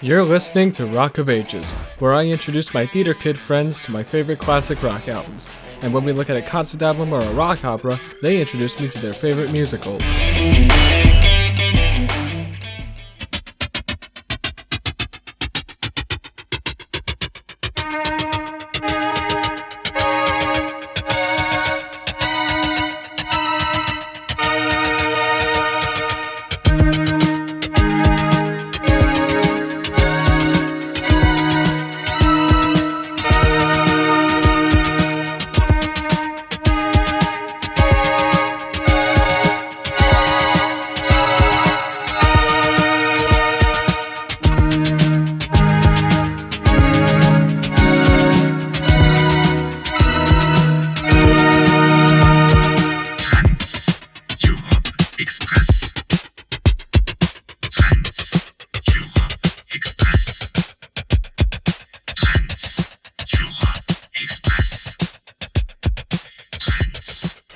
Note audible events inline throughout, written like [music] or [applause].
You're listening to Rock of Ages, where I introduce my theater kid friends to my favorite classic rock albums. And when we look at a concert album or a rock opera, they introduce me to their favorite musicals.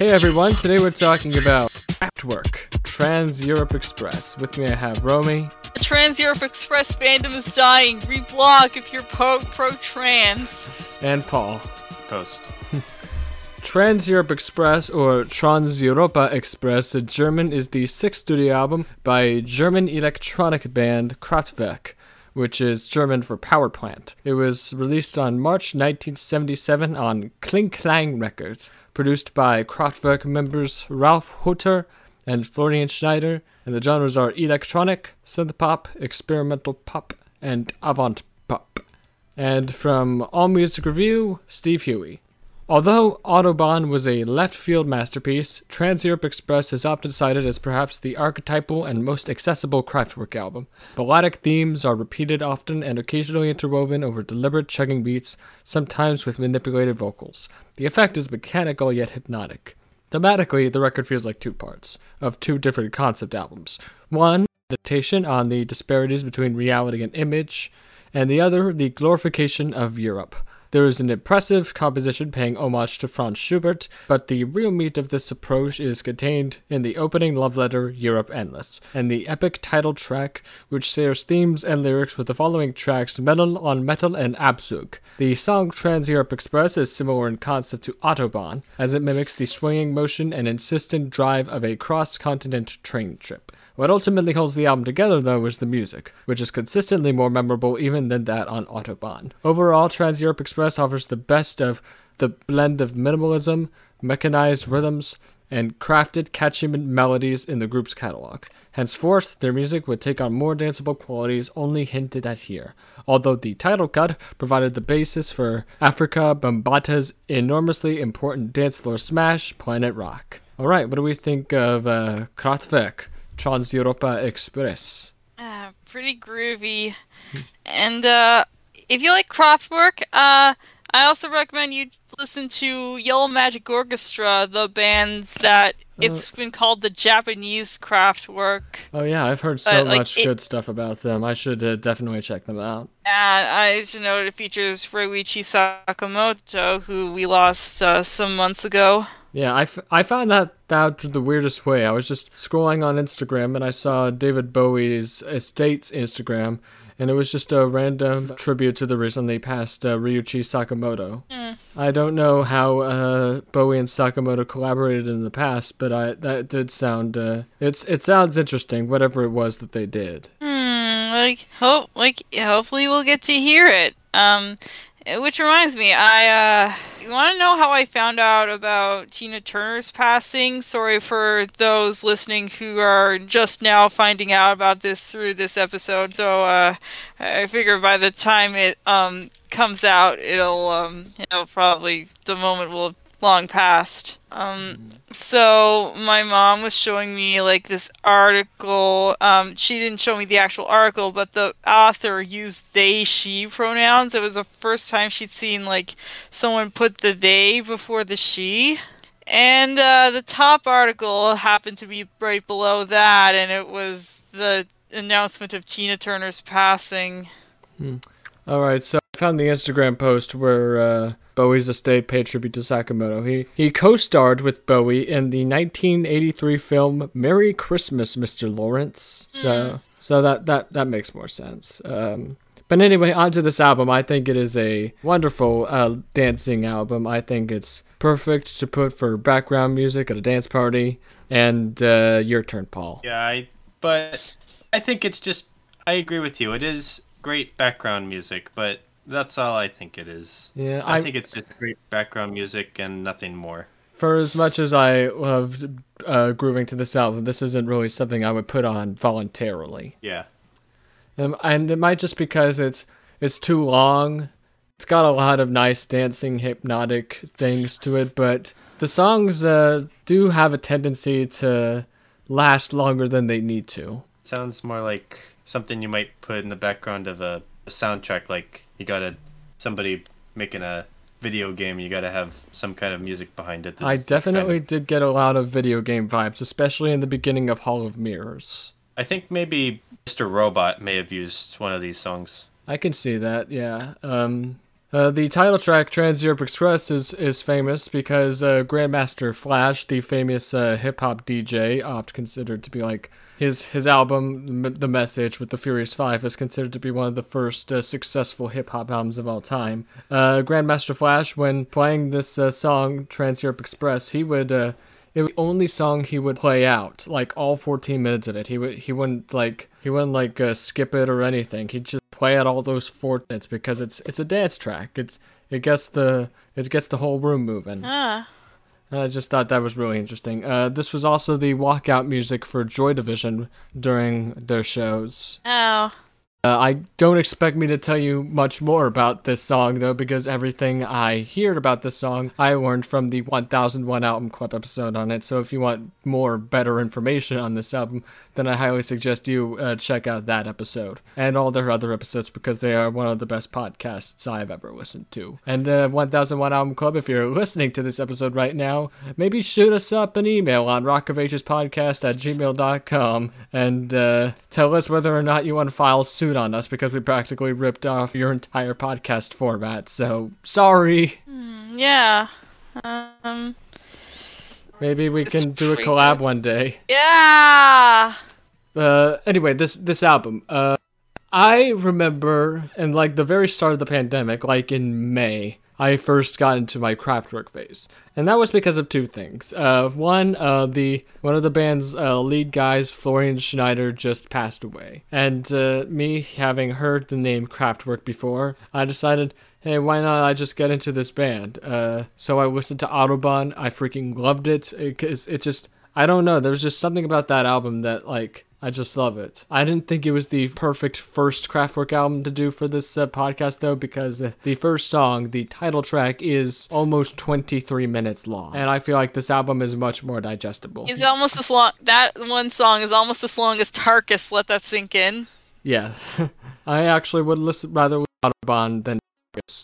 Hey everyone, today we're talking about Kraftwerk, Trans Europe Express. With me I have Romy, The Trans Europe Express fandom is dying. Reblog if you're pro pro trans. and Paul. Post. [laughs] Trans Europe Express or Trans Europa Express in German is the sixth studio album by German electronic band Kraftwerk, which is German for power plant. It was released on March 1977 on Kling Klang Records, produced by Kraftwerk members Ralf Hütter and Florian Schneider, and the genres are electronic, synth pop, experimental pop, and avant pop. And from All Music Review, Steve Huey. Although Autobahn was a left field masterpiece, Trans Europe Express is often cited as perhaps the archetypal and most accessible Kraftwerk album. Melodic themes are repeated often and occasionally interwoven over deliberate chugging beats, sometimes with manipulated vocals. The effect is mechanical yet hypnotic. Thematically, the record feels like two parts, of two different concept albums. One, meditation on the disparities between reality and image, and the other, the glorification of Europe. There is an impressive composition paying homage to Franz Schubert, but the real meat of this approach is contained in the opening love letter, Europe Endless, and the epic title track, which shares themes and lyrics with the following tracks Metal on Metal and Abzug. The song Trans Europe Express is similar in concept to Autobahn, as it mimics the swinging motion and insistent drive of a cross continent train trip. What ultimately holds the album together, though, is the music, which is consistently more memorable even than that on Autobahn. Overall, Trans Europe Express offers the best of the blend of minimalism, mechanized rhythms, and crafted, catchy melodies in the group's catalog. Henceforth, their music would take on more danceable qualities only hinted at here, although the title cut provided the basis for Afrika Bambaataa's enormously important dance floor smash, Planet Rock. Alright, what do we think of uh, Kraftwerk, Trans Europa Express? Uh, pretty groovy. And uh, if you like Kraftwerk, uh, I also recommend you listen to Yellow Magic Orchestra, the band that it's been called the Japanese Kraftwerk. Oh yeah, I've heard so Uh, like, much it- good stuff about them. I should uh, definitely check them out. And I should note it features Ryuichi Sakamoto, who we lost uh, some months ago. Yeah, I, f- I found that out the weirdest way. I was just scrolling on Instagram and I saw David Bowie's estate's Instagram, and it was just a random tribute to the recently passed uh, Ryuichi Sakamoto. I don't know how uh, Bowie and Sakamoto collaborated in the past, but I that did sound uh, it's it sounds interesting. Whatever it was that they did. Hmm, like hope like hopefully we'll get to hear it. Um which reminds me, I uh you want to know how I found out about Tina Turner's passing? Sorry for those listening who are just now finding out about this through this episode. So uh I figure by the time it um comes out, it'll um probably the moment will long past. Um so my mom was showing me like this article. Um, she didn't show me the actual article, but the author used they she pronouns. It was the first time she'd seen like someone put the they before the she. And uh, the top article happened to be right below that, and it was the announcement of Tina Turner's passing. All right, so I found the Instagram post where uh, Bowie's estate paid tribute to Sakamoto. He he co-starred with Bowie in the 1983 film Merry Christmas, Mr. Lawrence. So So that that that makes more sense. Um, but anyway, onto this album. I think it is a wonderful uh, dancing album. I think it's perfect to put for background music at a dance party. And uh, your turn, Paul. Yeah, I but I think it's just I agree with you. It is great background music, but that's all I think it is. Yeah, I, I- think it's just great background music and nothing more. For as much as I love uh, grooving to this album, this isn't really something I would put on voluntarily. Yeah. Um, and it might just because it's it's too long. It's got a lot of nice dancing, hypnotic things to it, but the songs uh, do have a tendency to last longer than they need to. Sounds more like something you might put in the background of a, a soundtrack like you gotta somebody making a video game you gotta have some kind of music behind it. I definitely kind did get a lot of video game vibes, especially in the beginning of Hall of Mirrors. I think maybe Mr. Robot may have used one of these songs. I can see that, yeah. Um, uh, the title track Trans Europe Express is, is famous because uh, Grandmaster Flash, the famous uh, hip hop DJ, oft considered to be like his his album, The Message with the Furious Five, is considered to be one of the first uh, successful hip hop albums of all time. Uh, Grandmaster Flash, when playing this uh, song Trans Europe Express, he would. Uh, it was the only song he would play out, like all 14 minutes of it. He would he wouldn't like he wouldn't like uh, skip it or anything. He'd just play out all those four minutes because it's it's a dance track. It's it gets the it gets the whole room moving. Ah. I just thought that was really interesting. Uh, this was also the walkout music for Joy Division during their shows. Oh. Uh, I don't expect me to tell you much more about this song though, because everything I heard about this song I learned from the 1001 Album Club episode on it. So if you want more, better information on this album, then I highly suggest you uh, check out that episode and all their other episodes because they are one of the best podcasts I've ever listened to. And uh, 1001 Album Club, if you're listening to this episode right now, maybe shoot us up an email on rockofagespodcast at gmail.com and uh, tell us whether or not you want to file suit on us because we practically ripped off your entire podcast format. So sorry. Yeah. Um. Maybe we It's can do a collab one day. Yeah. Uh, anyway, this this album. Uh, I remember in like the very start of the pandemic, like in May, I first got into my Kraftwerk phase, and that was because of two things. Uh, one, uh, the one of the band's uh, lead guys, Florian Schneider, just passed away, and uh, me having heard the name Kraftwerk before, I decided. Hey, why not I just get into this band? Uh, so I listened to Autobahn. I freaking loved it. It, it just, I don't know. There was just something about that album that, like, I just love it. I didn't think it was the perfect first Kraftwerk album to do for this uh, podcast, though, because the first song, the title track, is almost 23 minutes long. And I feel like this album is much more digestible. It's almost as long. That one song is almost as long as Tarkus. Let that sink in. Yeah. [laughs] I actually would listen rather with Autobahn than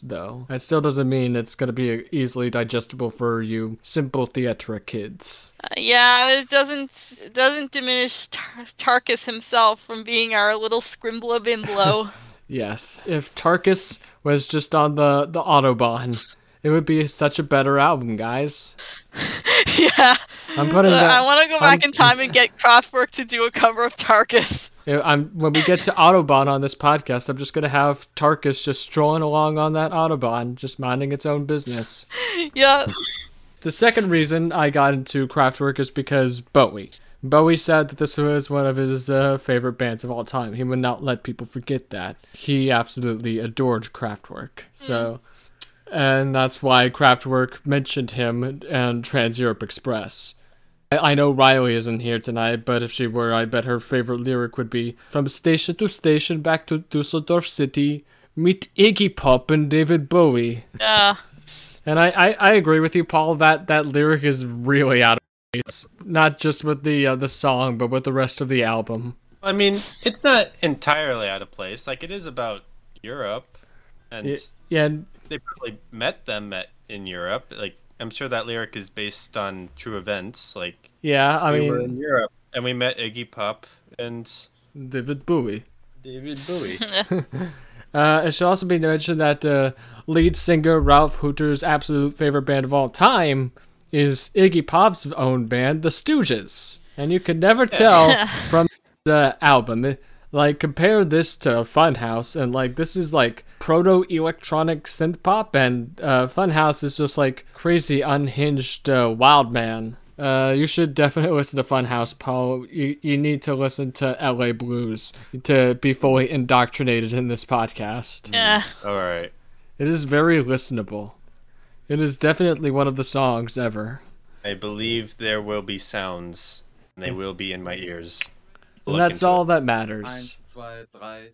though. That still doesn't mean it's going to be easily digestible for you simple theatre kids. Uh, yeah, it doesn't it doesn't diminish Tar- Tarkus himself from being our little scrimbla bimblo. [laughs] Yes. If Tarkus was just on the, the Autobahn, it would be such a better album, guys. [laughs] yeah. I'm putting Uh, that. I want to go I'm- back in time and get Kraftwerk to do a cover of Tarkus. Yeah, I'm when we get to Autobahn on this podcast, I'm just gonna have Tarkus just strolling along on that Autobahn, just minding its own business. [laughs] yeah. The second reason I got into Kraftwerk is because Bowie. Bowie said that this was one of his uh, favorite bands of all time. He would not let people forget that. He absolutely adored Kraftwerk. So, and that's why Kraftwerk mentioned him and Trans Europe Express. I I know Riley isn't here tonight, but if she were, I bet her favorite lyric would be From station to station back to Dusseldorf City, meet Iggy Pop and David Bowie. Yeah. And I, I, I agree with you, Paul. That that lyric is really out of place. Not just with the uh, the song, but with the rest of the album. I mean, it's not entirely out of place. Like it is about Europe, and Y- Yeah, and- they probably met them at in Europe. Like I'm sure that lyric is based on true events. Like yeah. I mean we were in Europe and we met Iggy Pop and David Bowie. David Bowie. [laughs] [laughs] Uh, it should also be mentioned that uh, lead singer Ralf Hütter's absolute favorite band of all time is Iggy Pop's own band, The Stooges, and you could never tell [laughs] from the album. Like compare this to Funhouse, and like this is like proto electronic synth pop, and uh, Funhouse is just like crazy unhinged uh, wild man. Uh, you should definitely listen to Funhouse, Paul. You, you need to listen to LA Blues to be fully indoctrinated in this podcast. [laughs] Yeah. All right. It is very listenable. It is definitely one of the songs ever. I believe there will be sounds, and they will be in my ears. And Look that's all it. that matters. Eins, zwei, drei,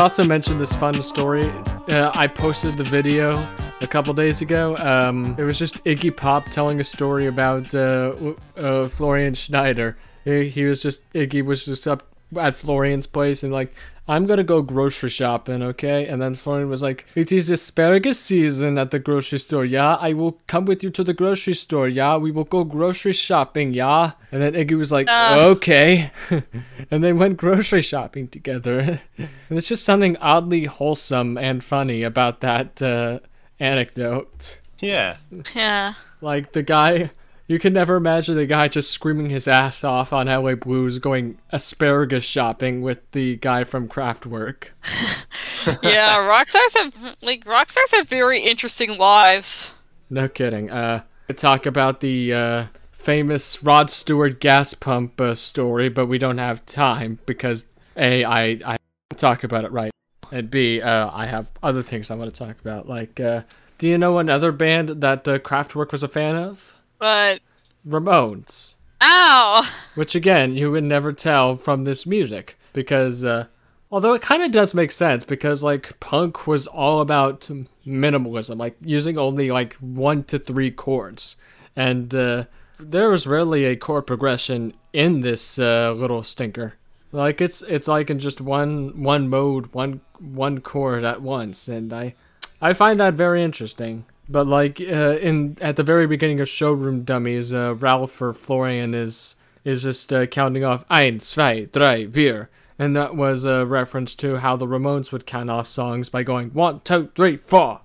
also mention this fun story. Uh, I posted the video a couple days ago. Um, it was just Iggy Pop telling a story about uh, uh, Florian Schneider. He, he was just Iggy was just up at Florian's place and like I'm gonna go grocery shopping, okay? And then Florian was like, "It is asparagus season at the grocery store. Yeah, I will come with you to the grocery store. Yeah, we will go grocery shopping. Yeah." And then Iggy was like, Ugh. "Okay," [laughs] and they went grocery shopping together. [laughs] and it's just something oddly wholesome and funny about that uh, anecdote. Yeah. Yeah. Like the guy, you can never imagine the guy just screaming his ass off on LA Blues going asparagus shopping with the guy from Kraftwerk. [laughs] Yeah. rock stars have like rock stars have very interesting lives. No kidding. Uh, talk about the uh, famous Rod Stewart gas pump uh, story, but we don't have time because a I I talk about it right, and b uh, I have other things I want to talk about. Like, uh, do you know another band that uh, Kraftwerk was a fan of? But Ramones. ow. which again you would never tell from this music because uh, although it kind of does make sense because like punk was all about minimalism like using only like one to three chords and uh, there was rarely a chord progression in this uh, little stinker like it's it's like in just one one mode one one chord at once and i I find that very interesting. But like uh, in at the very beginning of Showroom Dummies, uh, Ralph or Florian is is just uh, counting off ein, zwei, drei, vier, and that was a reference to how the Ramones would count off songs by going one, two, three, four.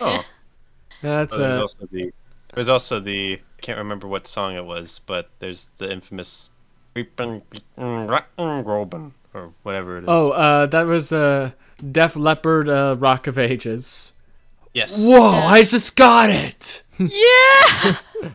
Oh. [laughs] That's Oh, there's uh, also the there's also the I can't remember what song it was, but there's the infamous Creepin' Rotten Groben or whatever it is. oh, uh, that was uh, Def Leppard, uh, Rock of Ages. Yes. Whoa! I just got it. Yeah. [laughs]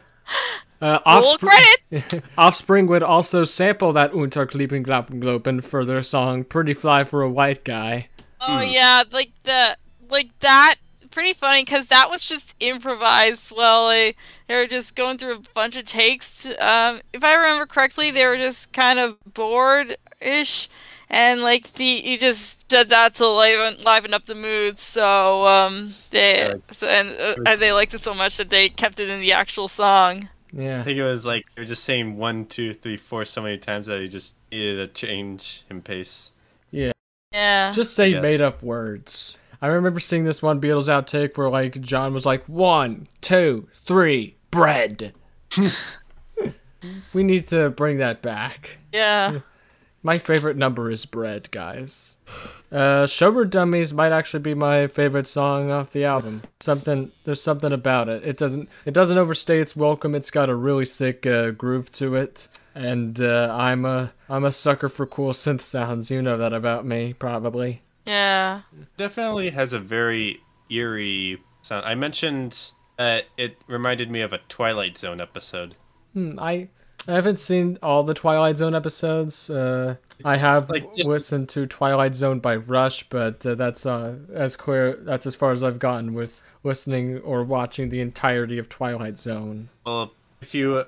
Uh, Roll Offspring, credits. [laughs] Offspring would also sample that Unterklippen Globen for their song "Pretty Fly for a White Guy." Oh yeah, like the like that. Pretty funny because that was just improvised. Well, they, they were just going through a bunch of takes. Um, if I remember correctly, they were just kind of bored-ish, and like the you just did that to liven liven up the mood. So um, they so, and uh, and they liked it so much that they kept it in the actual song. Yeah. I think it was like they were just saying one, two, three, four so many times that he just needed a change in pace. Yeah. Yeah. Just say made up words. I remember seeing this one Beatles outtake where like John was like one, two, three, bread. [laughs] we need to bring that back. yeah. My favorite number is bread, guys. Uh, Showroom Dummies might actually be my favorite song off the album. Something there's something about it. It doesn't it doesn't overstay its welcome. It's got a really sick uh, groove to it, and uh, I'm a I'm a sucker for cool synth sounds. You know that about me, probably. Yeah. Definitely has a very eerie sound. I mentioned that it reminded me of a Twilight Zone episode. Hmm, I I haven't seen all the Twilight Zone episodes. Uh, I have like, just- listened to Twilight Zone by Rush, but uh, that's uh, as clear. That's as far as I've gotten with listening or watching the entirety of Twilight Zone. Well, if you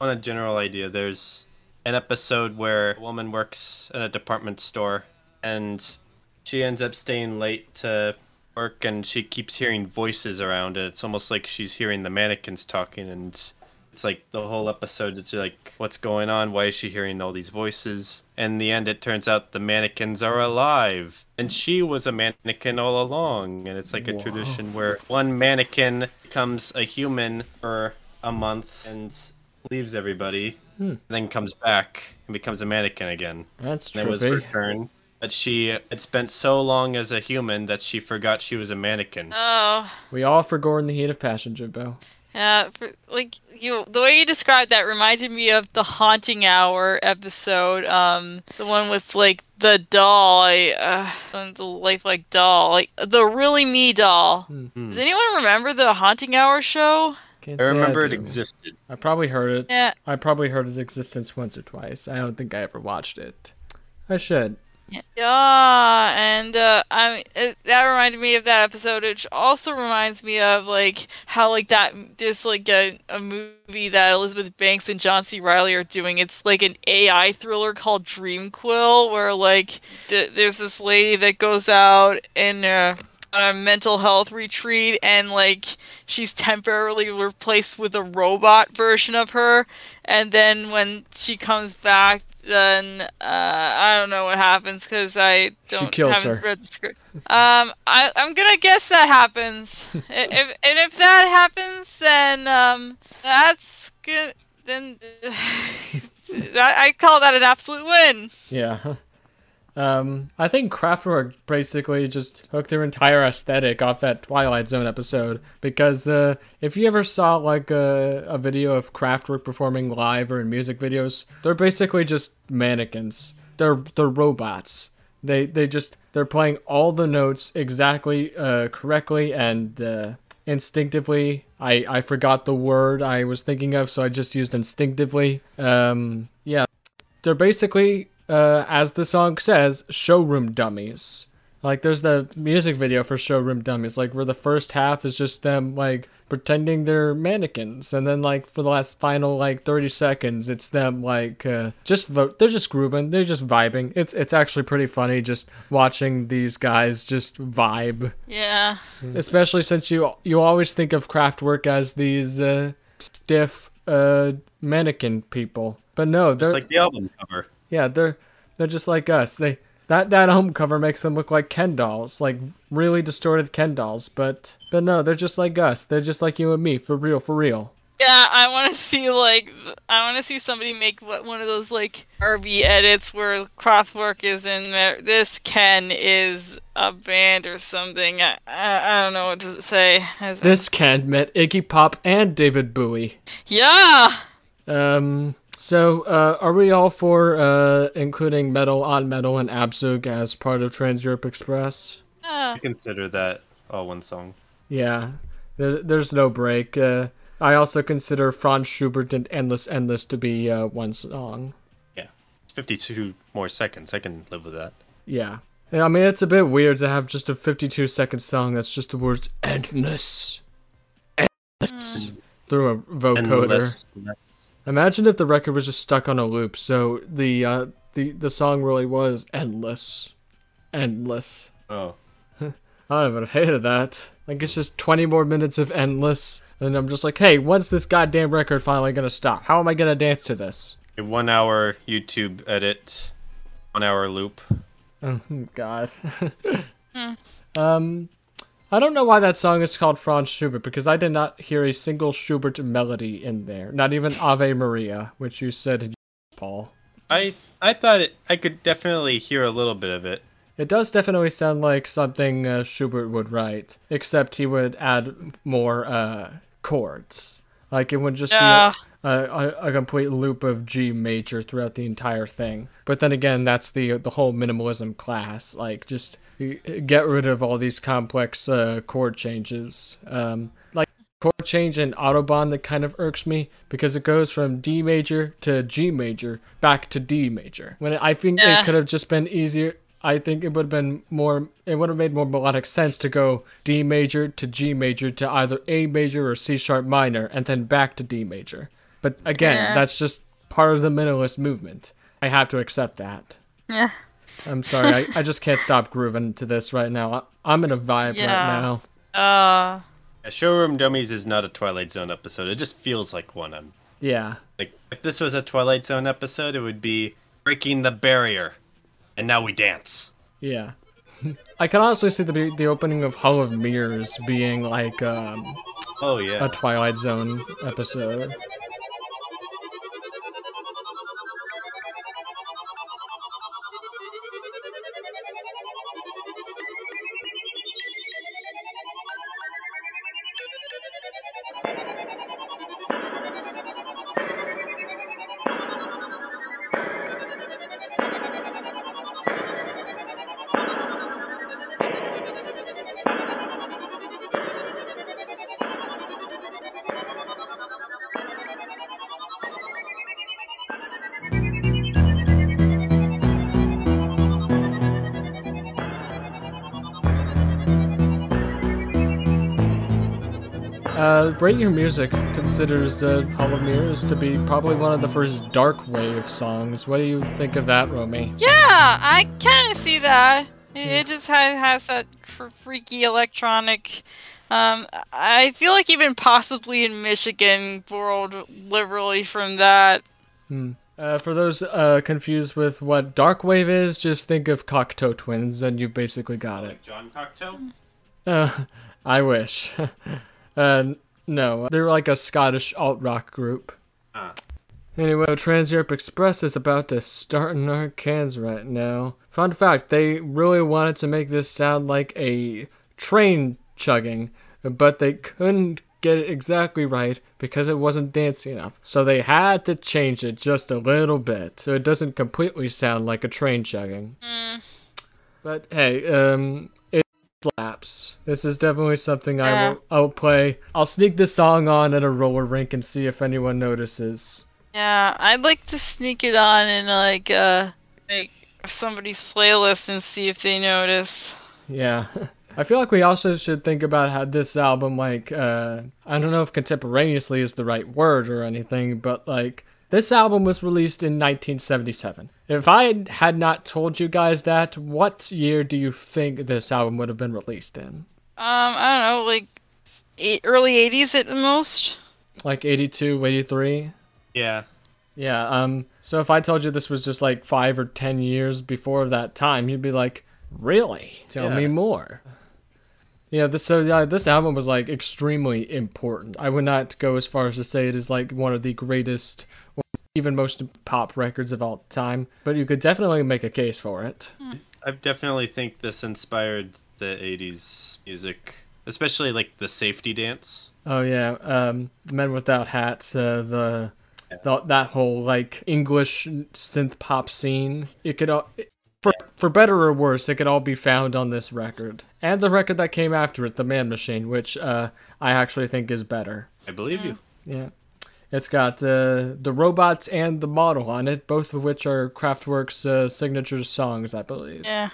want a general idea, there's an episode where a woman works in a department store and she ends up staying late to work and she keeps hearing voices around it. It's almost like she's hearing the mannequins talking and it's like the whole episode is like what's going on? Why is she hearing all these voices? In the end it turns out the mannequins are alive and she was a mannequin all along and it's like a tradition where one mannequin becomes a human for a month and leaves everybody and then comes back and becomes a mannequin again. That's true. it was her turn. But she had spent so long as a human that she forgot she was a mannequin. Oh, We all forgot in the heat of passion, Jimbo. Yeah. For, like you, the way you described that reminded me of the Haunting Hour episode. Um, the one with like the doll, I, uh, the lifelike doll, like the really me doll. Does anyone remember the Haunting Hour show? Can't I say remember it existed. I probably heard it. Yeah. I probably heard its existence once or twice. I don't think I ever watched it. I should. Yeah, and uh, I that reminded me of that episode, which also reminds me of like how like that there's like a, a movie that Elizabeth Banks and John C. Reilly are doing. It's like an AI thriller called Dreamquil, where like th- there's this lady that goes out. Uh, a mental health retreat and like she's temporarily replaced with a robot version of her and then when she comes back then uh, I don't know what happens because I don't kills haven't her. read the script. Um, I I'm gonna guess that happens. [laughs] If and if that happens, then um, that's good. Then [laughs] that, I call that an absolute win. Yeah. Um, I think Kraftwerk basically just hooked their entire aesthetic off that Twilight Zone episode because uh, if you ever saw like a, a video of Kraftwerk performing live or in music videos, they're basically just mannequins. They're they're robots. They they just they're playing all the notes exactly uh, correctly and uh, instinctively. I I forgot the word I was thinking of, so I just used instinctively. Um, yeah, they're basically, uh, as the song says, showroom dummies. Like, there's the music video for showroom dummies, like where the first half is just them like pretending they're mannequins, and then like for the last final like 30 seconds, it's them like uh, just vote. They're just grooving. They're just vibing. It's it's actually pretty funny just watching these guys just vibe Yeah. especially since you you always think of Kraftwerk as these uh, stiff uh, mannequin people, but no, they're Just like the album cover. Yeah, they're they're just like us. They that that home cover makes them look like Ken dolls, like really distorted Ken dolls, but but no, they're just like us. They're just like you and me, for real, for real. Yeah, I want to see like I want to see somebody make what one of those like RV edits where Kraftwerk is in there. This Ken is a band or something. I, I, I don't know what to say. As- This Ken met Iggy Pop and David Bowie. yeah. Um. So, uh, are we all for uh, including metal on metal and Abzug as part of Trans Europe Express? Uh, I consider that all one song. Yeah, there, there's no break. Uh, I also consider Franz Schubert and Endless Endless to be uh, one song. Yeah. It's 52 more seconds. I can live with that. Yeah. Yeah, I mean, it's a bit weird to have just a 52 second song that's just the words endless. Endless. Through a vocoder. Endless- less- Imagine if the record was just stuck on a loop, so the uh, the the song really was endless, endless. Oh. [laughs] I would have hated that. Like it's just 20 more minutes of endless, and I'm just like, hey, when's this goddamn record finally gonna stop? How am I gonna dance to this? A one hour YouTube edit, one hour loop. Oh God. [laughs] um, I don't know why that song is called Franz Schubert because I did not hear a single Schubert melody in there. Not even Ave Maria, which you said, Paul. I I thought it, I could definitely hear a little bit of it. It does definitely sound like something uh, Schubert would write, except he would add more uh, chords. Like it would just Yeah. be a, a, a complete loop of G major throughout the entire thing. But then again, that's the the whole minimalism class. Like just get rid of all these complex uh, chord changes. Um, like chord change in Autobahn that kind of irks me because it goes from D major to G major back to D major. When I think Yeah. it could have just been easier. I think it would have been more. It would have made more melodic sense to go D major to G major to either A major or C sharp minor, and then back to D major. But again, Yeah. that's just part of the minimalist movement. I have to accept that. Yeah. I'm sorry, I, I just can't stop grooving to this right now. I, I'm in a vibe Yeah. right now. Uh, Yeah, Showroom Dummies is not a Twilight Zone episode. It just feels like one. I'm Yeah. like, if this was a Twilight Zone episode, it would be breaking the barrier, and now we dance. Yeah. I can honestly see the the opening of Hall of Mirrors being like um, Oh yeah. a Twilight Zone episode. Uh, Rate Your Music considers uh, Hall of Mirrors to be probably one of the first dark wave songs. What do you think of that, Romy? yeah, I kind of see that. It, it just has, has that fr- freaky electronic. Um, I feel like even possibly in Michigan borrowed liberally from that. Uh, for those uh, confused with what dark wave is, just think of Cocteau Twins, and you've basically got it. John Cocteau. Uh, [laughs] I wish. [laughs] uh, no, they're like a Scottish alt rock group. Ah. Anyway, Trans Europe Express is about to start in our cans right now. Fun fact, they really wanted to make this sound like a train chugging, but they couldn't get it exactly right because it wasn't dancey enough. So they had to change it just a little bit so it doesn't completely sound like a train chugging. But hey, um, slaps. This is definitely something I Yeah. will I'll play. I'll sneak this song on at a roller rink and see if anyone notices. Yeah, I'd like to sneak it on in like uh like somebody's playlist and see if they notice. Yeah. [laughs] I feel like we also should think about how this album, like, uh, I don't know if contemporaneously is the right word or anything, but like, this album was released in 1977. If I had not told you guys that, what year do you think this album would have been released in? Um, I don't know, like eight, early '80s at the most. Like 82, 83? Yeah. Yeah, um, so if I told you this was just like five or ten years before that time, you'd be like, really? Tell Yeah. me more. Yeah, this so yeah, this album was like extremely important. I would not go as far as to say it is like one of the greatest or even most pop records of all time, but you could definitely make a case for it. I definitely think this inspired the 80s music, especially like the safety dance. Oh yeah, um, Men Without Hats, uh, the, the that whole like English synth pop scene. It could all, for for better or worse, it could all be found on this record and the record that came after it, The Man Machine, which uh, I actually think is better. I believe you. Yeah, it's got uh, the robots and the model on it, both of which are Kraftwerk's uh, signature songs, I believe. Yeah.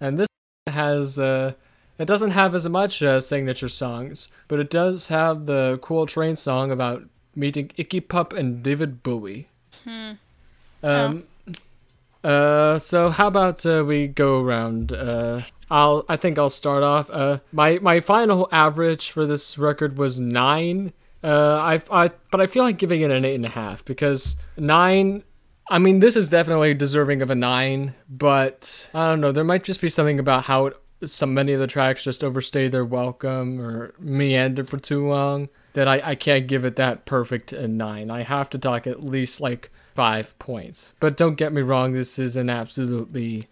And this has uh it doesn't have as much uh, signature songs, but it does have the cool train song about meeting Icky Pup and David Bowie. Um uh so how about uh, we go around uh I'll I think I'll start off uh my my final average for this record was 9 uh I I but I feel like giving it an eight and a half because 9 I mean, this is definitely deserving of a nine, but I don't know. There might just be something about how it, many of the tracks just overstay their welcome or meander for too long that I, I can't give it that perfect a nine. I have to talk at least like five points. But don't get me wrong, this is an absolutely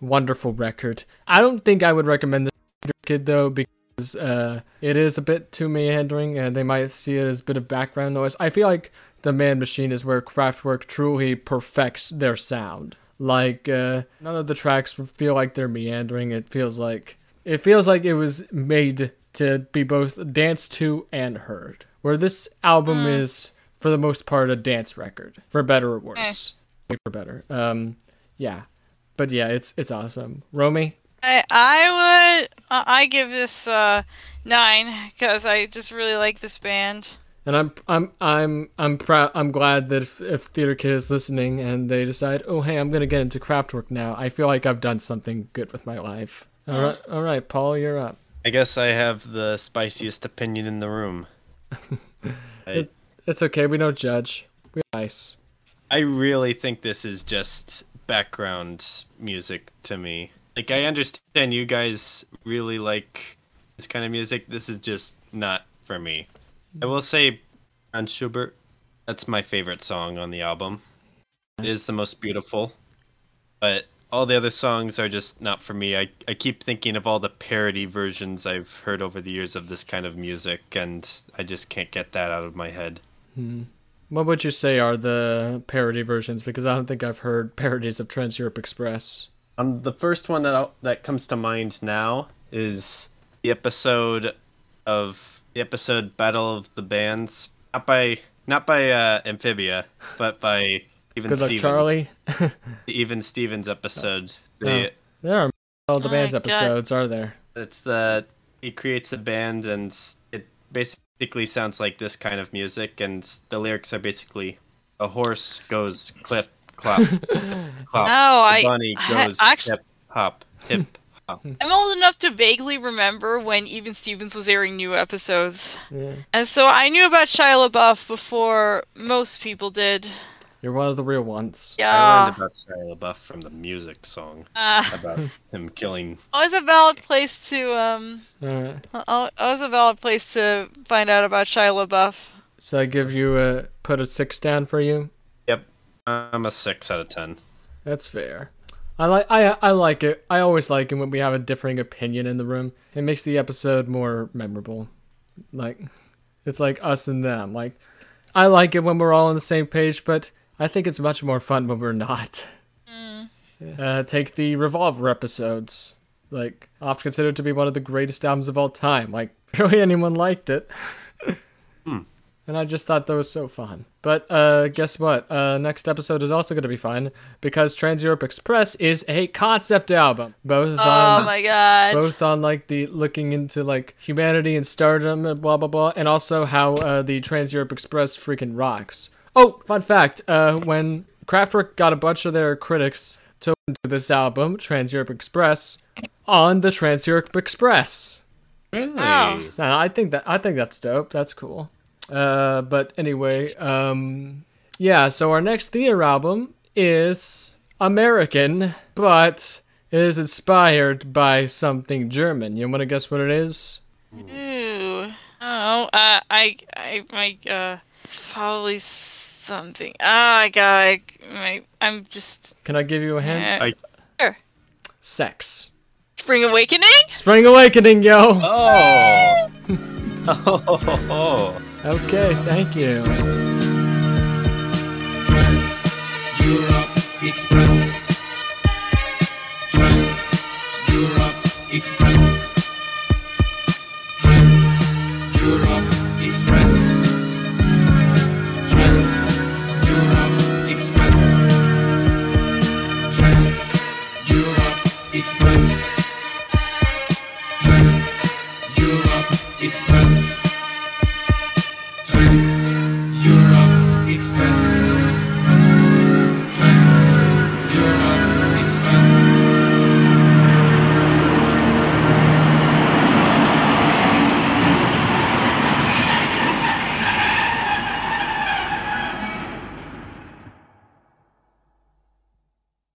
wonderful record. I don't think I would recommend this kid though because uh, it is a bit too meandering and they might see it as a bit of background noise. I feel like the Man Machine is where Kraftwerk truly perfects their sound. Like uh, none of the tracks feel like they're meandering. It feels like it feels like it was made to be both danced to and heard. Where this album is, for the most part, a dance record, for better or worse. For better, um, yeah. But yeah, it's it's awesome. Romy, I I would uh, I give this uh nine because I just really like this band. And I'm I'm I'm I'm proud. I'm glad that if, if Theater Kid is listening and they decide, oh hey, I'm gonna get into Kraftwerk now. I feel like I've done something good with my life. All right, [gasps] all right, Paul, you're up. I guess I have the spiciest opinion in the room. [laughs] I, It's okay. We don't judge. We're nice. I really think this is just background music to me. Like I understand you guys really like this kind of music. This is just not for me. I will say on Schubert, that's my favorite song on the album. It is the most beautiful. But all the other songs are just not for me. I, I keep thinking of all the parody versions I've heard over the years of this kind of music and I just can't get that out of my head. Hmm. What would you say are the parody versions? Because I don't think I've heard parodies of Trans Europe Express. Um, the first one that I'll, that comes to mind now is the episode of the episode Battle of the Bands, not by not by uh, Amphibia, but by Even Good luck, Stevens. Charlie. [laughs] The Even Stevens episode. The, There are all the Oh band's my God. episodes, are there? It's the he creates a band and it basically sounds like this kind of music, and the lyrics are basically a horse goes clip clop [laughs] clop. No, the I- bunny [laughs] I- goes actu- hip hop hip hop. [laughs] I'm old enough to vaguely remember when Even Stevens was airing new episodes. Yeah. And so I knew about Shia LaBeouf before most people did. You're one of the real ones. Yeah. I Yeah. learned about Shia LaBeouf from the music song Uh, about him killing. always a valid place to um. Alright. al- Always a valid place to find out about Shia LaBeouf. So I give you a put a six down for you. Yep, I'm a six out of ten. That's fair. I like I I like it. I always like it when we have a differing opinion in the room. It makes the episode more memorable. Like it's like us and them. Like I like it when we're all on the same page, but I think it's much more fun when we're not. Uh, take the Revolver episodes. Like often considered to be one of the greatest albums of all time. Like [laughs] really anyone liked it. And I just thought that was so fun. But uh, guess what? Uh, next episode is also going to be fun because Trans Europe Express is a concept album. Both Oh on my god. both on like the looking into like humanity and stardom and blah blah blah, and also how uh, the Trans Europe Express freaking rocks. Oh, fun fact: uh, when Kraftwerk got a bunch of their critics to listen to this album, Trans Europe Express, on the Trans Europe Express. Really? Oh. So I think that I think that's dope. That's cool. Uh, but anyway, um, yeah. So our next theater album is American, but it is inspired by something German. You want to guess what it is? Ooh. Oh, uh, I, I, my, uh, it's probably something. Ah, I got, I, my, I'm just. Can I give you a hint? I- Sure. Sex. Spring Awakening. Spring Awakening, yo. Oh. [laughs] oh. Okay, thank you. Europe Express. Trans Europe Express.